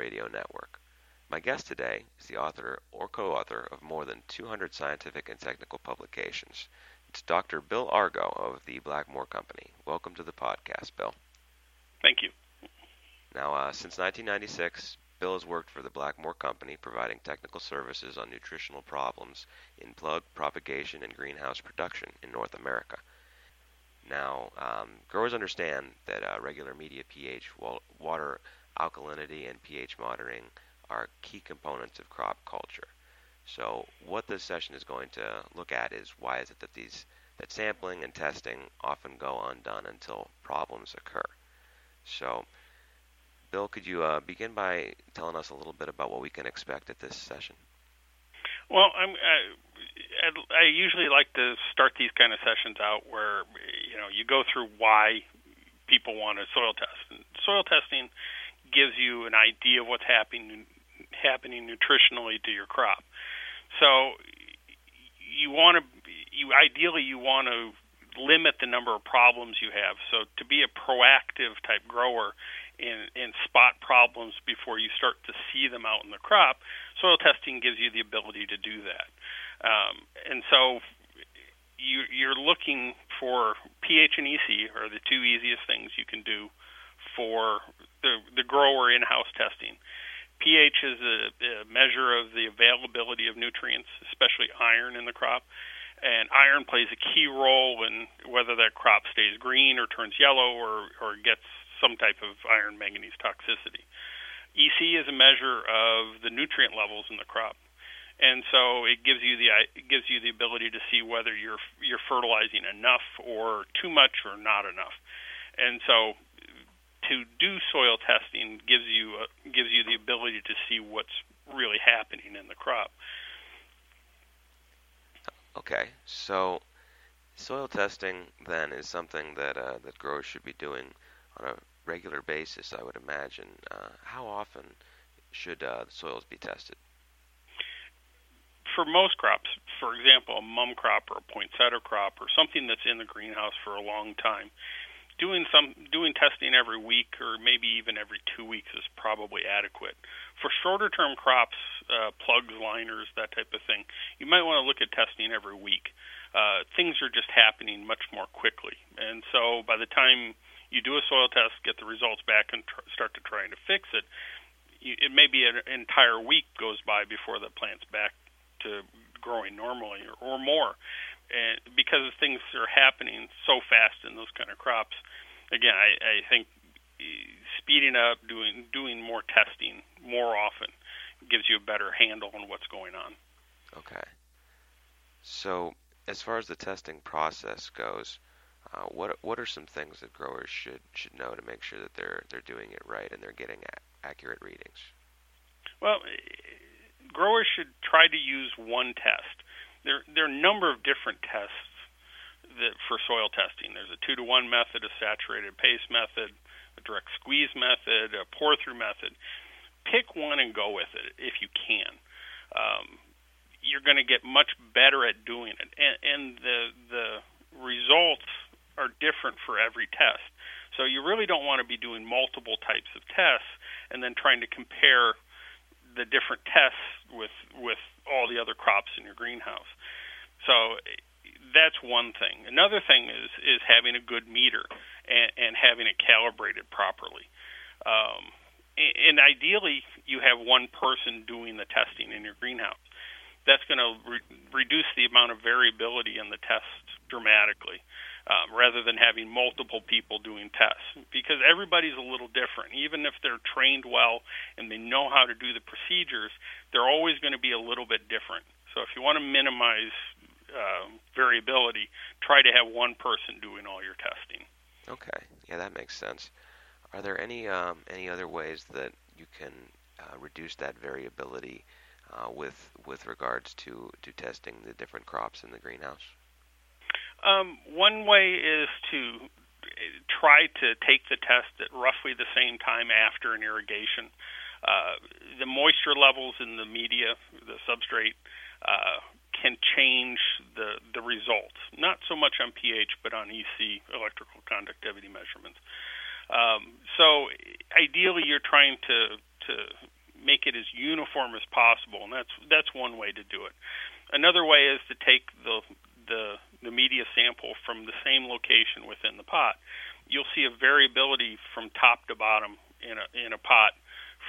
Radio Network. My guest today is the author or co author of more than 200 scientific and technical publications. It's Dr. Bill Argo of the Blackmore Company. Welcome to the podcast, Bill. Thank you. Now, uh, since 1996, Bill has worked for the Blackmore Company providing technical services on nutritional problems in plug propagation and greenhouse production in North America. Now, um, growers understand that uh, regular media pH, water alkalinity, and pH monitoring are key components of crop culture. So, what this session is going to look at is why is it that these that sampling and testing often go undone until problems occur. So, Bill, could you uh, begin by telling us a little bit about what we can expect at this session? Well, I'm, I, I usually like to start these kind of sessions out where you know you go through why people want a soil test. And soil testing gives you an idea of what's happening happening nutritionally to your crop. So you want to you ideally you want to limit the number of problems you have. So to be a proactive type grower and, and spot problems before you start to see them out in the crop, soil testing gives you the ability to do that. Um, and so you, you're looking for pH and EC are the two easiest things you can do for the, the grower in-house testing pH is a, a measure of the availability of nutrients, especially iron in the crop. And iron plays a key role in whether that crop stays green or turns yellow or, or gets some type of iron manganese toxicity. EC is a measure of the nutrient levels in the crop. And so it gives you the it gives you the ability to see whether you're you're fertilizing enough or too much or not enough. And so to do soil testing gives you a, gives you the ability to see what's really happening in the crop. Okay, so soil testing then is something that uh, that growers should be doing on a regular basis. I would imagine. Uh, how often should uh, the soils be tested? For most crops, for example, a mum crop or a poinsettia crop or something that's in the greenhouse for a long time, doing some doing testing every week or maybe even every two weeks is probably adequate. For shorter term crops, uh, plugs, liners, that type of thing, you might want to look at testing every week. Uh, things are just happening much more quickly, and so by the time you do a soil test, get the results back, and tr- start to trying to fix it, it may be an entire week goes by before the plant's back to growing normally or, or more and because things are happening so fast in those kind of crops, again, I, I think speeding up, doing doing more testing more often, gives you a better handle on what's going on. Okay. So, as far as the testing process goes, uh, what what are some things that growers should should know to make sure that they're they're doing it right and they're getting a- accurate readings? Well, growers should try to use one test there there are a number of different tests that for soil testing. There's a two to one method, a saturated paste method, a direct squeeze method, a pour through method. Pick one and go with it if you can. Um, you're going to get much better at doing it, and, and the the results are different for every test. So you really don't want to be doing multiple types of tests and then trying to compare the different tests with with all the other crops in your greenhouse. So that's one thing. Another thing is is having a good meter and, and having it calibrated properly. Um, and ideally, you have one person doing the testing in your greenhouse. That's going to re- reduce the amount of variability in the test dramatically um, rather than having multiple people doing tests because everybody's a little different. Even if they're trained well and they know how to do the procedures, they're always going to be a little bit different. So if you want to minimize uh, variability, try to have one person doing all your testing. Okay, yeah, that makes sense. Are there any um, any other ways that you can uh, reduce that variability uh, with with regards to to testing the different crops in the greenhouse? Um, one way is to try to take the test at roughly the same time after an irrigation. Uh, the moisture levels in the media, the substrate, uh, can change the the results. Not so much on pH, but on EC, electrical conductivity measurements. Um, so ideally, you're trying to to make it as uniform as possible, and that's that's one way to do it. Another way is to take the the the media sample from the same location within the pot. You'll see a variability from top to bottom in a in a pot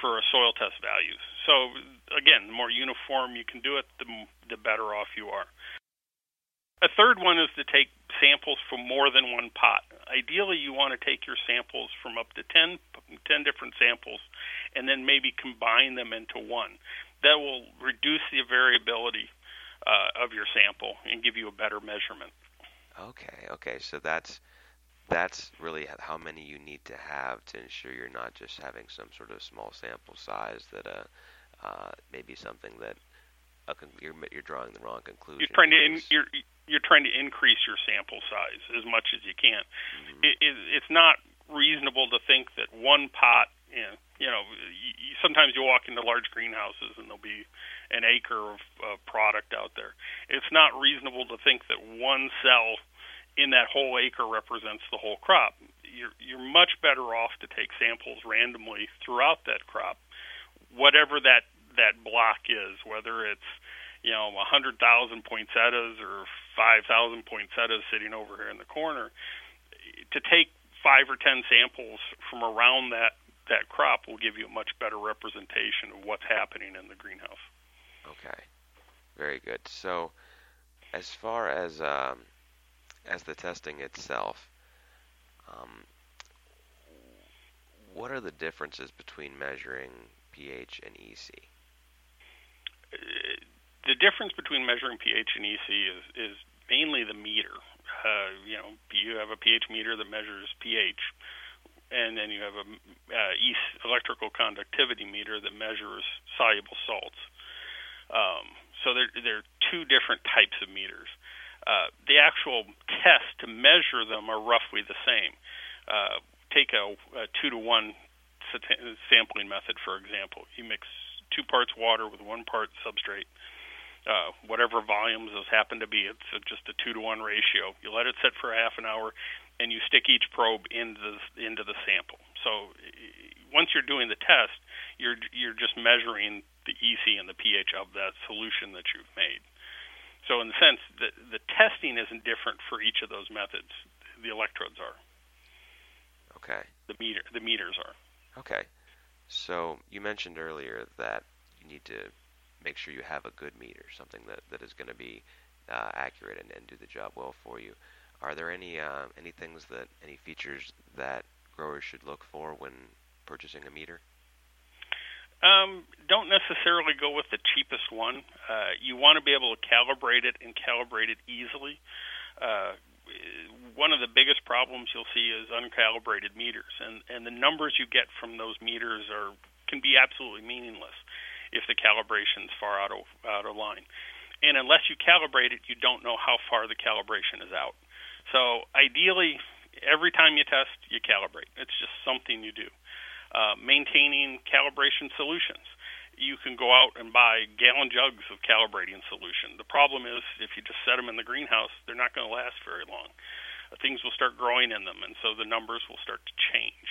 for a soil test values. So again, the more uniform you can do it, the the better off you are. A third one is to take samples from more than one pot. Ideally, you want to take your samples from up to 10, 10 different samples and then maybe combine them into one. That will reduce the variability uh, of your sample and give you a better measurement. Okay, okay. So that's that's really how many you need to have to ensure you're not just having some sort of small sample size that uh, uh maybe something that a con- you're you're drawing the wrong conclusion. You're trying to in, you're you're trying to increase your sample size as much as you can. Mm-hmm. It, it, it's not reasonable to think that one pot, know, you know, you, sometimes you walk into large greenhouses and there'll be an acre of uh, product out there. It's not reasonable to think that one cell in that whole acre represents the whole crop. You're you're much better off to take samples randomly throughout that crop, whatever that that block is, whether it's you know a hundred thousand poinsettias or five thousand poinsettias sitting over here in the corner. To take five or ten samples from around that that crop will give you a much better representation of what's happening in the greenhouse. Okay, very good. So, as far as um, as the testing itself, um, what are the differences between measuring pH and EC? the difference between measuring pH and EC is is mainly the meter. Uh, you know, you have a pH meter that measures pH, and then you have a uh, electrical conductivity meter that measures soluble salts. Um, so there, there are two different types of meters. Uh, the actual tests to measure them are roughly the same. Uh, take a, a two to one sampling method, for example. You mix two parts water with one part substrate. Uh, whatever volumes those happen to be, it's just a two to one ratio. You let it sit for half an hour, and you stick each probe into the, into the sample. So once you're doing the test, you're you're just measuring the EC and the pH of that solution that you've made. So in the sense, the the testing isn't different for each of those methods. The electrodes are. Okay. The meter the meters are. Okay. So you mentioned earlier that you need to make sure you have a good meter, something that, that is going to be uh, accurate and, and do the job well for you. Are there any uh, any things that any features that growers should look for when purchasing a meter? Um, don't necessarily go with the cheapest one. Uh, you want to be able to calibrate it and calibrate it easily. Uh, one of the biggest problems you'll see is uncalibrated meters, and and the numbers you get from those meters are can be absolutely meaningless if the calibration's far out of out of line. And unless you calibrate it, you don't know how far the calibration is out. So ideally, every time you test, you calibrate. It's just something you do. Uh, maintaining calibration solutions you can go out and buy gallon jugs of calibrating solution. The problem is if you just set them in the greenhouse, they're not going to last very long. Uh, things will start growing in them, and so the numbers will start to change.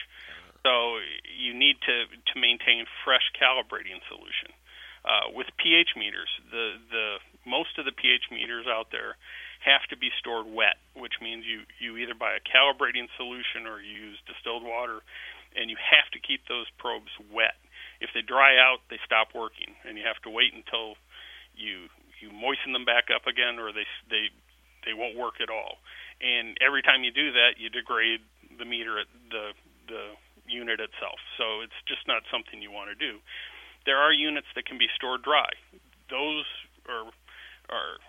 So you need to to maintain fresh calibrating solution. Uh, with pH meters, the the most of the pH meters out there have to be stored wet, which means you you either buy a calibrating solution or you use distilled water, and you have to keep those probes wet if they dry out, they stop working, and you have to wait until you you moisten them back up again, or they they they won't work at all. And every time you do that, you degrade the meter the the unit itself. So it's just not something you want to do. There are units that can be stored dry. Those are are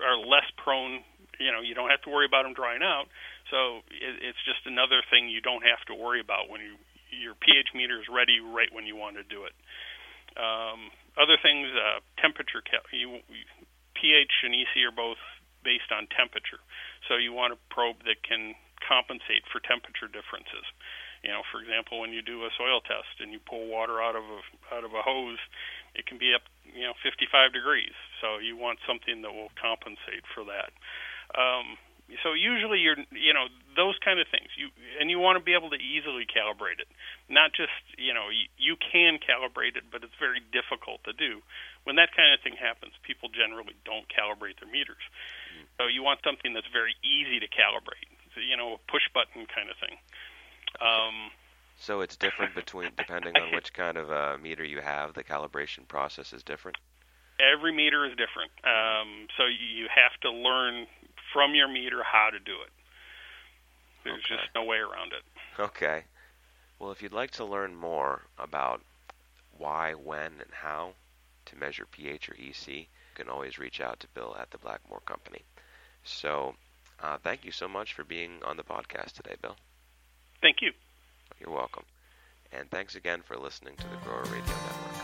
are less prone. You know, you don't have to worry about them drying out. So it, it's just another thing you don't have to worry about when you your pH meter is ready right when you want to do it. Um, other things, uh, temperature. Cal- you, pH and EC are both based on temperature, so you want a probe that can compensate for temperature differences. You know, for example, when you do a soil test and you pull water out of a out of a hose, it can be up you know 55 degrees. So you want something that will compensate for that. Um, So usually you're, you know, those kind of things. You and you want to be able to easily calibrate it. Not just, you know, you, you can calibrate it, but it's very difficult to do. When that kind of thing happens, people generally don't calibrate their meters. Mm-hmm. So you want something that's very easy to calibrate. So, you know, a push button kind of thing. Um, so it's different between depending on which kind of uh, meter you have. The calibration process is different. Every meter is different, um, so you have to learn from your meter how to do it. There's okay. just no way around it. Okay. Well, if you'd like to learn more about why, when, and how to measure pH or EC, you can always reach out to Bill at the Blackmore Company. So, uh, thank you so much for being on the podcast today, Bill. Thank you. You're welcome. And thanks again for listening to the Grower Radio Network.